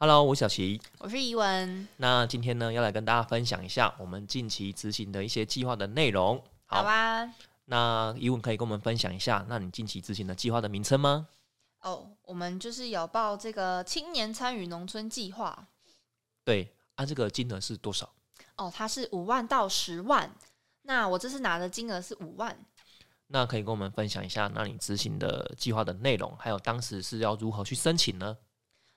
Hello，我是小齐。我是怡文，那今天呢，要来跟大家分享一下我们近期执行的一些计划的内容。好啊。那怡文可以跟我们分享一下，那你近期执行的计划的名称吗？哦，我们就是有报这个青年参与农村计划。对，啊，这个金额是多少？哦，它是五万到十万。那我这次拿的金额是五万。那可以跟我们分享一下，那你执行的计划的内容，还有当时是要如何去申请呢？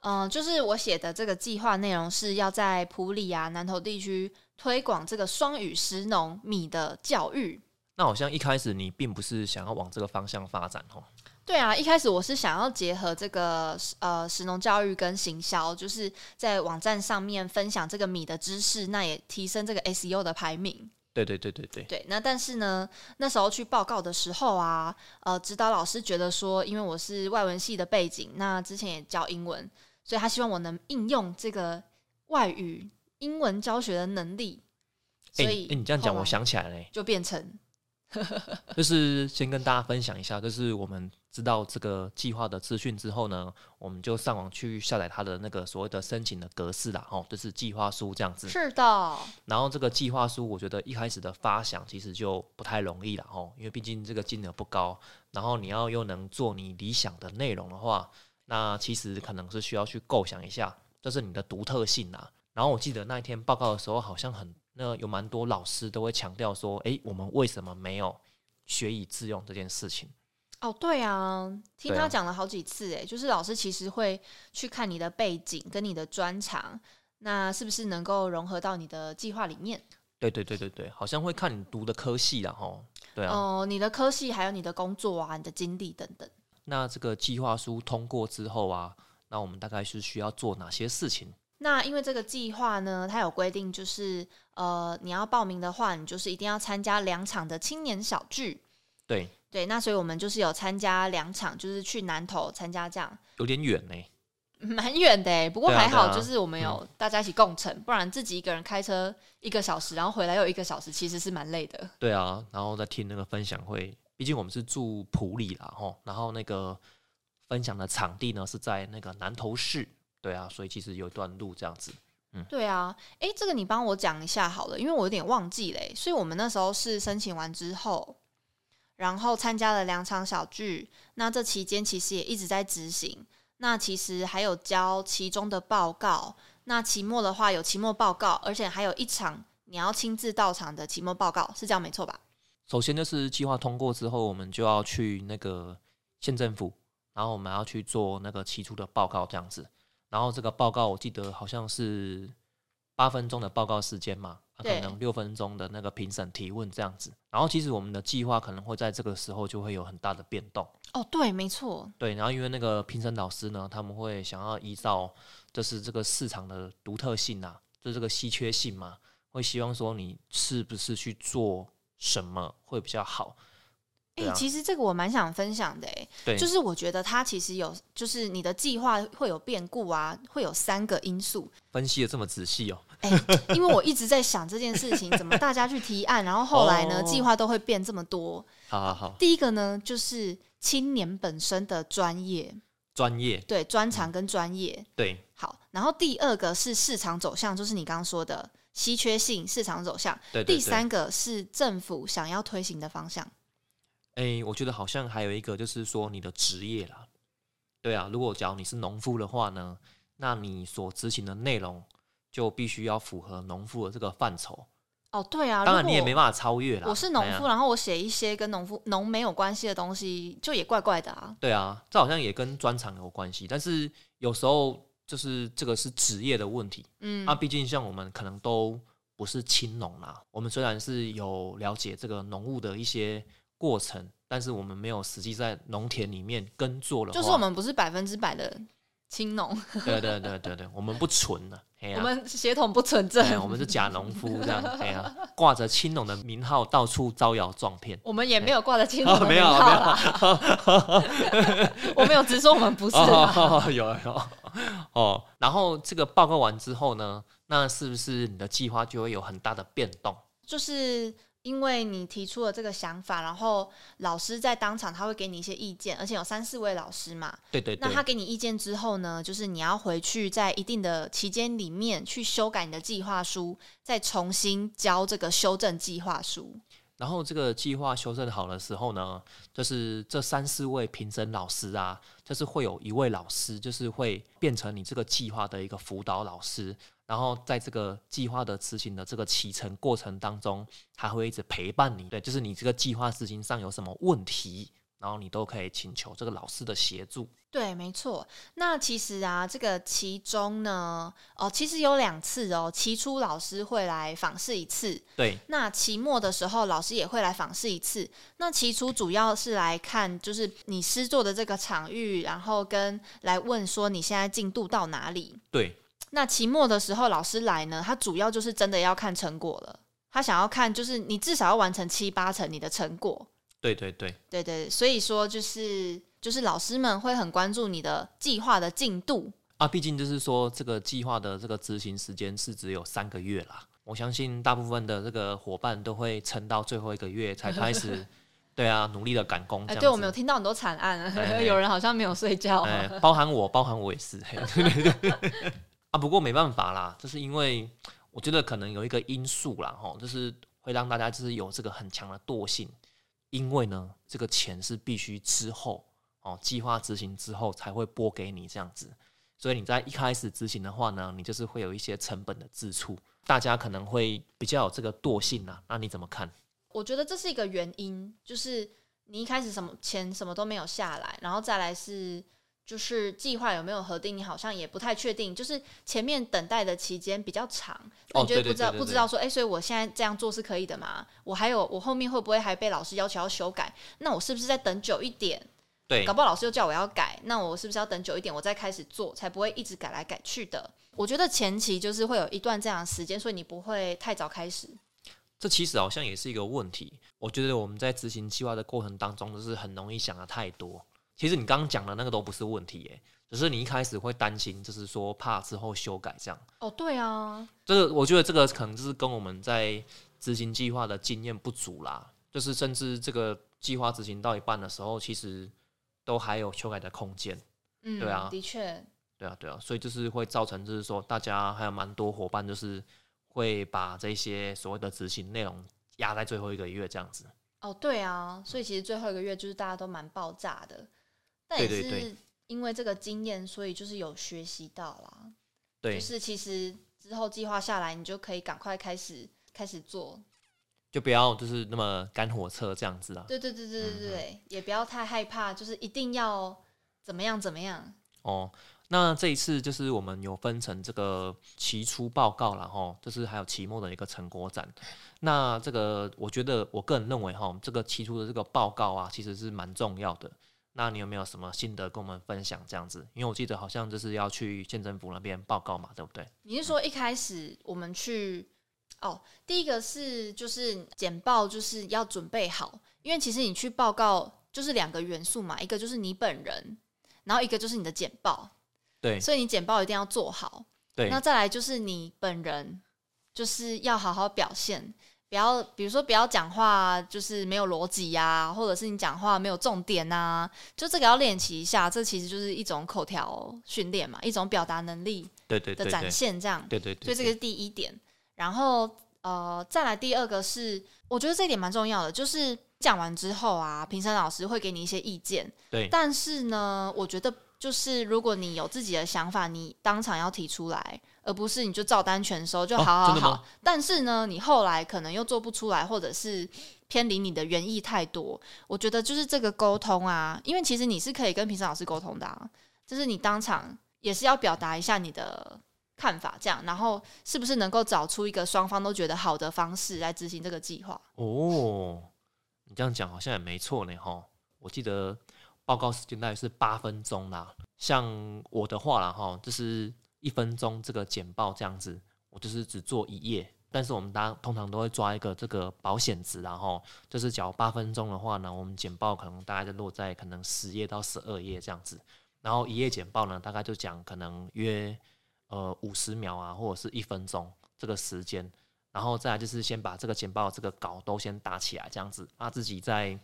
嗯，就是我写的这个计划内容是要在普里啊南投地区推广这个双语食农米的教育。那好像一开始你并不是想要往这个方向发展哦。对啊，一开始我是想要结合这个呃食农教育跟行销，就是在网站上面分享这个米的知识，那也提升这个 SEO 的排名。对对对对对。对，那但是呢，那时候去报告的时候啊，呃，指导老师觉得说，因为我是外文系的背景，那之前也教英文，所以他希望我能应用这个外语英文教学的能力。所以，哎，你这样讲，我想起来了，就变成。就是先跟大家分享一下，就是我们知道这个计划的资讯之后呢，我们就上网去下载它的那个所谓的申请的格式啦，哦，就是计划书这样子。是的。然后这个计划书，我觉得一开始的发想其实就不太容易了，哦，因为毕竟这个金额不高，然后你要又能做你理想的内容的话，那其实可能是需要去构想一下，这是你的独特性啦。然后我记得那一天报告的时候，好像很。那有蛮多老师都会强调说：“哎，我们为什么没有学以致用这件事情？”哦，对啊，听他讲了好几次，哎，就是老师其实会去看你的背景跟你的专长，那是不是能够融合到你的计划里面？对对对对对，好像会看你读的科系了哈。对啊，哦，你的科系还有你的工作啊，你的经历等等。那这个计划书通过之后啊，那我们大概是需要做哪些事情？那因为这个计划呢，它有规定，就是呃，你要报名的话，你就是一定要参加两场的青年小聚。对对，那所以我们就是有参加两场，就是去南投参加这样。有点远呢，蛮远的，不过还好，就是我们有大家一起共乘，不然自己一个人开车一个小时，然后回来又一个小时，其实是蛮累的。对啊，然后再听那个分享会，毕竟我们是住普里啦，吼，然后那个分享的场地呢是在那个南投市。对啊，所以其实有一段路这样子，嗯，对啊，哎，这个你帮我讲一下好了，因为我有点忘记嘞。所以我们那时候是申请完之后，然后参加了两场小聚，那这期间其实也一直在执行。那其实还有交其中的报告，那期末的话有期末报告，而且还有一场你要亲自到场的期末报告，是这样没错吧？首先就是计划通过之后，我们就要去那个县政府，然后我们要去做那个期初的报告，这样子。然后这个报告我记得好像是八分钟的报告时间嘛，可能六分钟的那个评审提问这样子。然后其实我们的计划可能会在这个时候就会有很大的变动。哦，对，没错。对，然后因为那个评审老师呢，他们会想要依照就是这个市场的独特性啊，就这个稀缺性嘛，会希望说你是不是去做什么会比较好。哎，其实这个我蛮想分享的，哎，就是我觉得它其实有，就是你的计划会有变故啊，会有三个因素。分析的这么仔细哦，哎，因为我一直在想这件事情，怎么大家去提案，然后后来呢，计划都会变这么多。好好好，第一个呢，就是青年本身的专业，专业，对，专长跟专业，对，好。然后第二个是市场走向，就是你刚刚说的稀缺性市场走向。对，第三个是政府想要推行的方向。哎，我觉得好像还有一个就是说你的职业啦，对啊，如果假如你是农夫的话呢，那你所执行的内容就必须要符合农夫的这个范畴。哦，对啊，当然你也没办法超越啦。我是农夫，然后我写一些跟农夫农没有关系的东西，就也怪怪的啊。对啊，这好像也跟专长有关系，但是有时候就是这个是职业的问题。嗯，那毕竟像我们可能都不是青农啦，我们虽然是有了解这个农务的一些。过程，但是我们没有实际在农田里面耕作了。就是我们不是百分之百的青农。对对对对对，我们不纯 的，我们血统不纯正，我们是假农夫这样。哎呀，挂着青农的名号到处招摇撞骗。我们也没有挂着青农的名号啦。我没有直说我们不是。有有哦，然后这个报告完之后呢，那是不是你的计划就会有很大的变动？就是。因为你提出了这个想法，然后老师在当场他会给你一些意见，而且有三四位老师嘛。对对对。那他给你意见之后呢，就是你要回去在一定的期间里面去修改你的计划书，再重新交这个修正计划书。然后这个计划修正好的时候呢，就是这三四位评审老师啊，就是会有一位老师，就是会变成你这个计划的一个辅导老师。然后在这个计划的执行的这个启程过程当中，他会一直陪伴你。对，就是你这个计划执行上有什么问题，然后你都可以请求这个老师的协助。对，没错。那其实啊，这个其中呢，哦，其实有两次哦。期初老师会来访视一次，对。那期末的时候，老师也会来访视一次。那期初主要是来看，就是你师作的这个场域，然后跟来问说你现在进度到哪里。对。那期末的时候，老师来呢，他主要就是真的要看成果了。他想要看，就是你至少要完成七八成你的成果。对对对，对对，所以说就是就是老师们会很关注你的计划的进度啊。毕竟就是说，这个计划的这个执行时间是只有三个月啦。我相信大部分的这个伙伴都会撑到最后一个月才开始，对啊，努力的赶工。哎，对我们有听到很多惨案，有人好像没有睡觉，包含我，包含我也是。啊，不过没办法啦，就是因为我觉得可能有一个因素啦，吼，就是会让大家就是有这个很强的惰性，因为呢，这个钱是必须之后哦，计划执行之后才会拨给你这样子，所以你在一开始执行的话呢，你就是会有一些成本的支出，大家可能会比较有这个惰性呐，那你怎么看？我觉得这是一个原因，就是你一开始什么钱什么都没有下来，然后再来是。就是计划有没有核定，你好像也不太确定。就是前面等待的期间比较长，你觉得不知道不知道说，哎，所以我现在这样做是可以的吗？我还有我后面会不会还被老师要求要修改？那我是不是再等久一点？对，搞不好老师又叫我要改，那我是不是要等久一点，我再开始做，才不会一直改来改去的？我觉得前期就是会有一段这样的时间，所以你不会太早开始。这其实好像也是一个问题。我觉得我们在执行计划的过程当中，就是很容易想的太多。其实你刚刚讲的那个都不是问题耶，只是你一开始会担心，就是说怕之后修改这样。哦，对啊，这个我觉得这个可能就是跟我们在执行计划的经验不足啦，就是甚至这个计划执行到一半的时候，其实都还有修改的空间。嗯，对啊，的确，对啊，对啊，所以就是会造成，就是说大家还有蛮多伙伴，就是会把这些所谓的执行内容压在最后一个月这样子。哦，对啊，所以其实最后一个月就是大家都蛮爆炸的。但也是因为这个经验，所以就是有学习到啦。对，就是其实之后计划下来，你就可以赶快开始开始做，就不要就是那么赶火车这样子啊。对对对对对对，也不要太害怕，就是一定要怎么样怎么样。哦，那这一次就是我们有分成这个期初报告然后，就是还有期末的一个成果展。那这个我觉得我个人认为哈，这个期初的这个报告啊，其实是蛮重要的。那你有没有什么心得跟我们分享？这样子，因为我记得好像就是要去县政府那边报告嘛，对不对？你是说一开始我们去？哦，第一个是就是简报就是要准备好，因为其实你去报告就是两个元素嘛，一个就是你本人，然后一个就是你的简报。对，所以你简报一定要做好。对，那再来就是你本人就是要好好表现。不要，比如说不要讲话就是没有逻辑呀，或者是你讲话没有重点呐，就这个要练习一下。这其实就是一种口条训练嘛，一种表达能力对对的展现，这样对对。所以这个是第一点。然后呃，再来第二个是，我觉得这一点蛮重要的，就是讲完之后啊，评审老师会给你一些意见。对。但是呢，我觉得就是如果你有自己的想法，你当场要提出来。而不是你就照单全收就好好好，但是呢，你后来可能又做不出来，或者是偏离你的原意太多。我觉得就是这个沟通啊，因为其实你是可以跟评审老师沟通的，啊，就是你当场也是要表达一下你的看法，这样，然后是不是能够找出一个双方都觉得好的方式来执行这个计划？哦，你这样讲好像也没错呢，哈。我记得报告时间大概是八分钟啦，像我的话啦，哈，就是。一分钟这个简报这样子，我就是只做一页，但是我们大通常都会抓一个这个保险值，然后就是假如八分钟的话呢，我们简报可能大概就落在可能十页到十二页这样子，然后一页简报呢，大概就讲可能约呃五十秒啊，或者是一分钟这个时间，然然后再来就是先把这个简报这个稿都先打起来，这样子，啊，自己在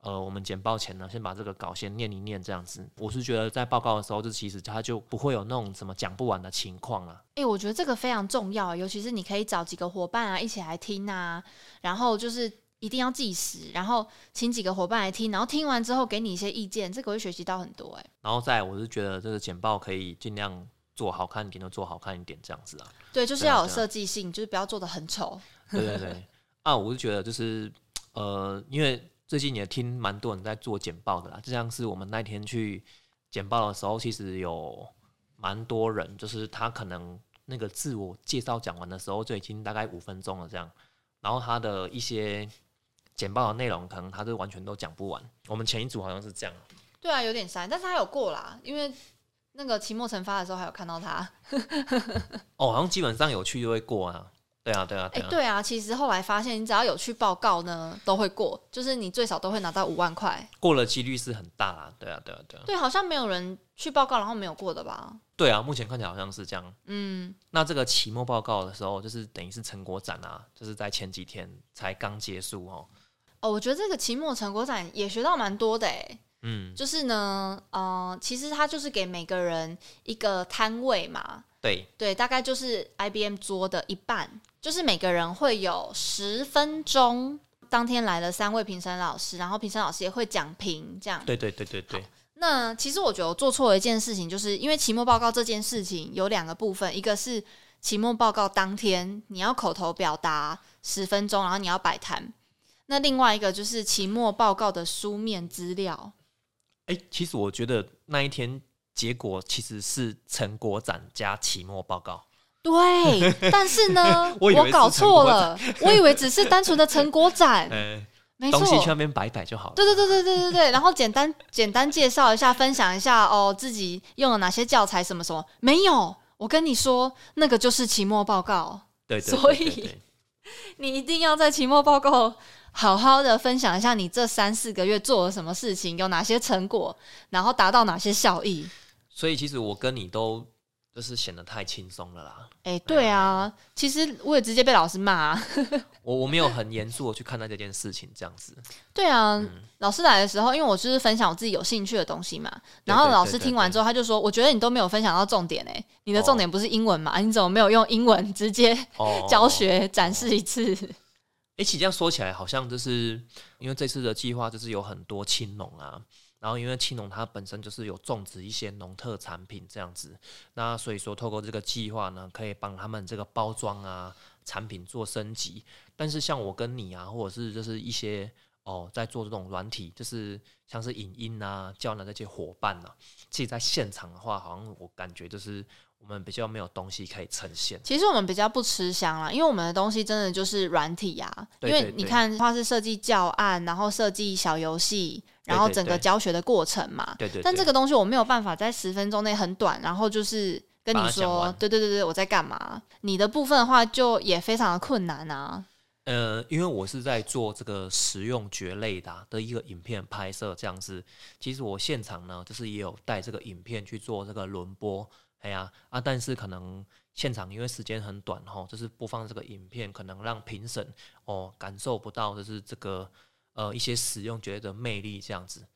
呃我们简报前呢，先把这个稿先念一念，这样子。我是觉得在报告的时候，就其实它就不会有那种什么讲不完的情况了。哎、我觉得这个非常重要，尤其是你可以找几个伙伴啊一起来听啊，然后就是一定要计时，然后请几个伙伴来听，然后听完之后给你一些意见，这个会学习到很多、哎，然后再，我是觉得这个简报可以尽量做好看一点，就做好看一点，这样子啊。对，就是要有设计性，就是不要做的很丑。对对对，啊，我是觉得就是呃，因为最近也听蛮多人在做简报的啦，就像是我们那天去简报的时候，其实有蛮多人，就是他可能那个自我介绍讲完的时候，就已经大概五分钟了这样，然后他的一些简报的内容，可能他就完全都讲不完。我们前一组好像是这样，对啊，有点塞，但是他有过啦，因为那个期末惩罚的时候还有看到他。哦，好像基本上有去就会过啊。对啊，对啊，哎、对啊。对啊，其实后来发现，你只要有去报告呢，都会过，就是你最少都会拿到五万块。过了几率是很大啦，对啊，对啊，对啊，对，好像没有人去报告然后没有过的吧？对啊，目前看起来好像是这样。嗯，那这个期末报告的时候，就是等于是成果展啊，就是在前几天才刚结束哦。哦，我觉得这个期末成果展也学到蛮多的哎。嗯，就是呢，呃，其实它就是给每个人一个摊位嘛，对，对，大概就是 IBM 桌的一半，就是每个人会有十分钟。当天来了三位评审老师，然后评审老师也会讲评，这样。对对对对对，那其实我觉得我做错了一件事情，就是因为期末报告这件事情有两个部分，一个是期末报告当天你要口头表达十分钟，然后你要摆摊；那另外一个就是期末报告的书面资料。哎、其实我觉得那一天结果其实是成果展加期末报告。对，但是呢，我搞错了，我以为只是单纯的成果展，呃，没错东。西去那边摆一摆就好了。对对对对对对对，然后简单简单介绍一下，分享一下哦，自己用了哪些教材，什么什么没有。我跟你说，那个就是期末报告，对对对所以你一定要在期末报告好好的分享一下你这三四个月做了什么事情，有哪些成果，然后达到哪些效益。所以其实我跟你都就是显得太轻松了啦。哎，对啊，其实我也直接被老师骂、啊。我我没有很严肃的去看待这件事情，这样子。对啊，嗯老师来的时候，因为我就是分享我自己有兴趣的东西嘛，然后老师听完之后，他就说：“我觉得你都没有分享到重点诶、你的重点不是英文嘛？你怎么没有用英文直接哦，教学展示一次？”哎、其实这样说起来，好像就是因为这次的计划就是有很多青农啊，然后因为青农它本身就是有种植一些农特产品这样子，那所以说透过这个计划呢，可以帮他们这个包装啊产品做升级。但是像我跟你啊，或者是就是一些哦在做这种软体，就是像是影音啊、教的这些伙伴啊，其实在现场的话，好像我感觉就是我们比较没有东西可以呈现。其实我们比较不吃香啦，因为我们的东西真的就是软体呀、因为你对看，它是设计教案，然后设计小游戏，然后整个教学的过程嘛。对对对，但这个东西我没有办法在十分钟内很短，然后就是跟你说对对对对，我在干嘛？你的部分的话，就也非常的困难啊。呃，因为我是在做这个实用蕨类的啊、的一个影片拍摄，这样子。其实我现场呢，就是也有带这个影片去做这个轮播，哎呀啊，但是可能现场因为时间很短哈，就是播放这个影片，可能让评审哦感受不到就是这个呃一些使用觉得的魅力这样子。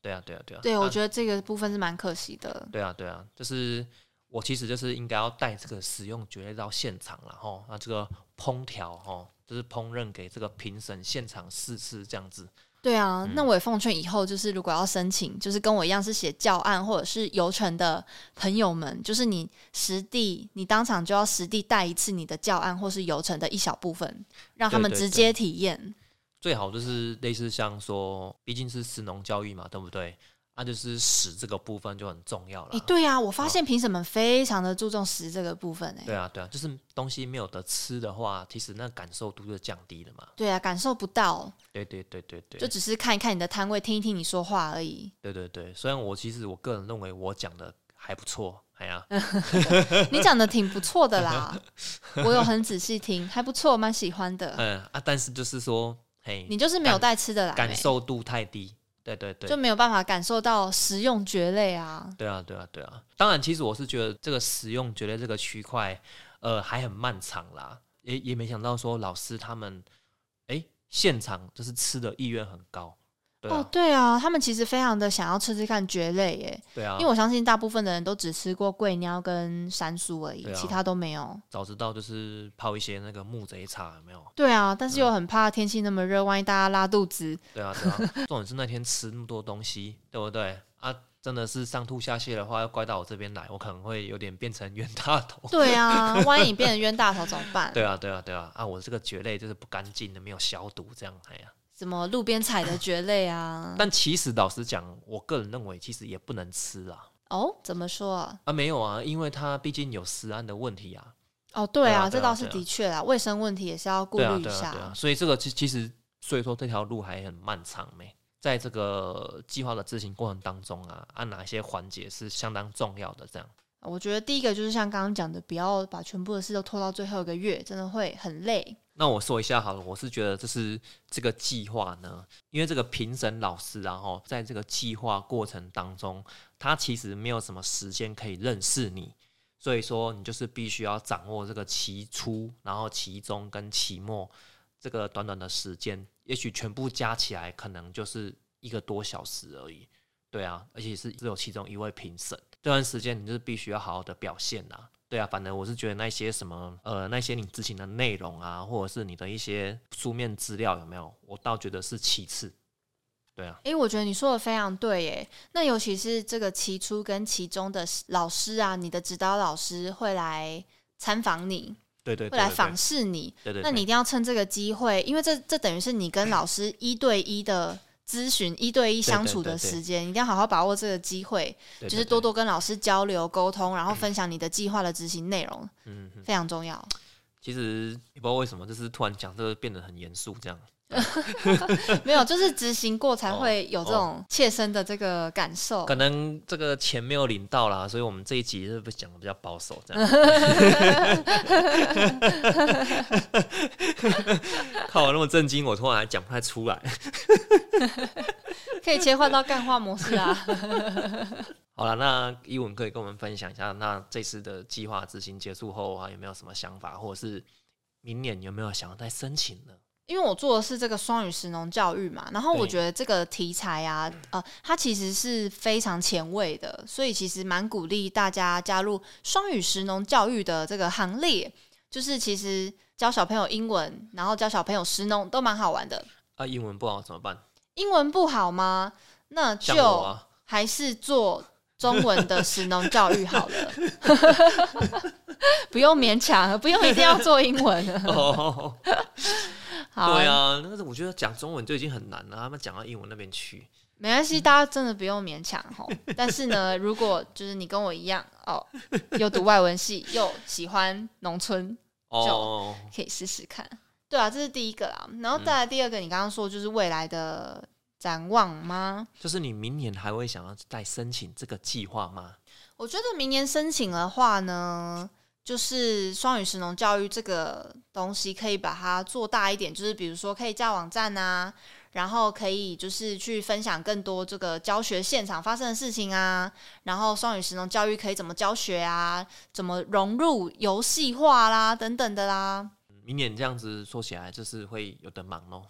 对啊，对啊，对啊。对，我啊觉得这个部分是蛮可惜的。对啊，对啊，就是我其实就是应该要带这个使用蕨类到现场然后那这个烹调哈，就是烹饪给这个评审现场试吃这样子。对啊，嗯那我也奉劝以后就是如果要申请，就是跟我一样是写教案或者是游程的朋友们，就是你实地，你当场就要实地带一次你的教案或是游程的一小部分，让他们对对直接体验。最好就是类似像说，毕竟是食农教育嘛，对不对？那、就是食这个部分就很重要了。诶，对啊，我发现评审们非常的注重食这个部分、呢，对啊，对啊，就是东西没有得吃的话，其实那感受度就降低了嘛。对啊，感受不到，对对对对对，就只是看一看你的摊位，听一听你说话而已。对对对。虽然我其实我个人认为我讲的还不错，哎呀，你讲的挺不错的啦，我有很仔细听，还不错，蛮喜欢的。嗯啊，但是就是说，嘿，你就是没有带吃的来、感受度太低。对对对就，没有办法感受到食用蕨类啊。对啊，对啊，对啊。当然，其实我是觉得这个食用蕨类这个区块，呃，还很漫长啦。也也没想到说老师他们，哎、现场就是吃的意愿很高，对啊，哦，对啊，他们其实非常的想要吃吃看蕨类耶，对啊，因为我相信大部分的人都只吃过桂鸟跟山苏而已，啊其他都没有。早知道就是泡一些那个木贼茶，有没有？对啊，但是嗯又很怕天气那么热，万一大家拉肚子，对啊，对啊，重点是那天吃那么多东西，对不对？啊，真的是上吐下泻的话，要怪到我这边来，我可能会有点变成冤大头。对啊，万一你变成冤大头怎么办？对啊，对啊，对啊，啊，我这个蕨类就是不干净的，没有消毒，这样，哎呀。什么路边采的蕨类啊？但其实老实讲，我个人认为其实也不能吃啊。哦，怎么说啊？啊，没有啊，因为它毕竟有食安的问题啊。哦，对啊，对啊这倒是对啊对啊的确啦，卫生问题也是要顾对啊，虑一对啊，对下啊。。所以这个其其实，所以说这条路还很漫长没。在这个计划的执行过程当中啊，按哪些环节是相当重要的？这样，我觉得第一个就是像刚刚讲的，不要把全部的事都拖到最后一个月，真的会很累。那我说一下好了，我是觉得这是这个计划呢，因为这个评审老师，然后在这个计划过程当中，他其实没有什么时间可以认识你，所以说你就是必须要掌握这个期初，然后期中跟期末这个短短的时间，也许全部加起来可能就是一个多小时而已。对啊，而且是只有其中一位评审，这段时间你就是必须要好好的表现呐、对啊，反正我是觉得那些什么呃那些你执行的内容啊，或者是你的一些书面资料有没有，我倒觉得是其次。对啊，诶，我觉得你说的非常对耶。那尤其是这个期初跟期中的老师啊，你的指导老师会来参访你，对对对对会来访视你。对对，那你一定要趁这个机会，因为这这等于是你跟 老师一对一的咨询、一对一相处的时间，一定要好好把握这个机会，对就是多多跟老师交流沟通，然后分享你的计划的执行内容，嗯嗯，非常重要。其实也不知道为什么，就是突然讲这个变得很严肃这样。没有，就是执行过才哦会有这种切身的这个感受。可能这个钱没有领到啦，所以我们这一集是不是讲的比较保守这样？看我那么震惊，我突然还讲不太出来。可以切换到干化模式啊。好了，那伊文可以跟我们分享一下，那这次的计划执行结束后啊，有没有什么想法，或者是明年有没有想要再申请呢？因为我做的是这个双语实农教育嘛，然后我觉得这个题材啊，呃，它其实是非常前卫的，所以其实蛮鼓励大家加入双语实农教育的这个行列。就是其实教小朋友英文，然后教小朋友实农都蛮好玩的。啊，英文不好怎么办？英文不好吗？那就啊，还是做中文的实农教育好了，不用勉强，不用一定要做英文。哦，好，对啊，那个我觉得讲中文就已经很难了，他们讲到英文那边去，没关系，大家真的不用勉强吼。但是呢，如果就是你跟我一样哦，又读外文系，又喜欢农村，就，可以试试看。对啊，这是第一个啦。然后再来第二个，你刚刚说就是未来的展望吗？就是你明年还会想要再申请这个计划吗？我觉得明年申请的话呢，就是双语实农教育这个东西可以把它做大一点，就是比如说可以架网站啊，然后可以就是去分享更多这个教学现场发生的事情啊，然后双语实农教育可以怎么教学啊，怎么融入游戏化啦等等的啦。明年这样子说起来，就是会有的忙哦。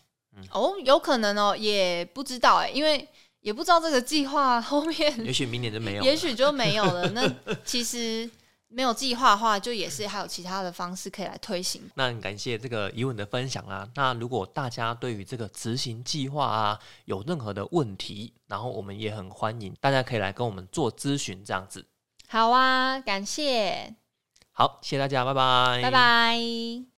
哦，有可能哦，也不知道哎，因为也不知道这个计划后面也许明年就没有，也许就没有了。那其实没有计划的话，就也是还有其他的方式可以来推行。那很感谢这个疑问的分享啦。那如果大家对于这个执行计划啊有任何的问题，然后我们也很欢迎大家可以来跟我们做咨询，这样子。好啊，感谢，好，谢谢大家，拜拜，拜拜。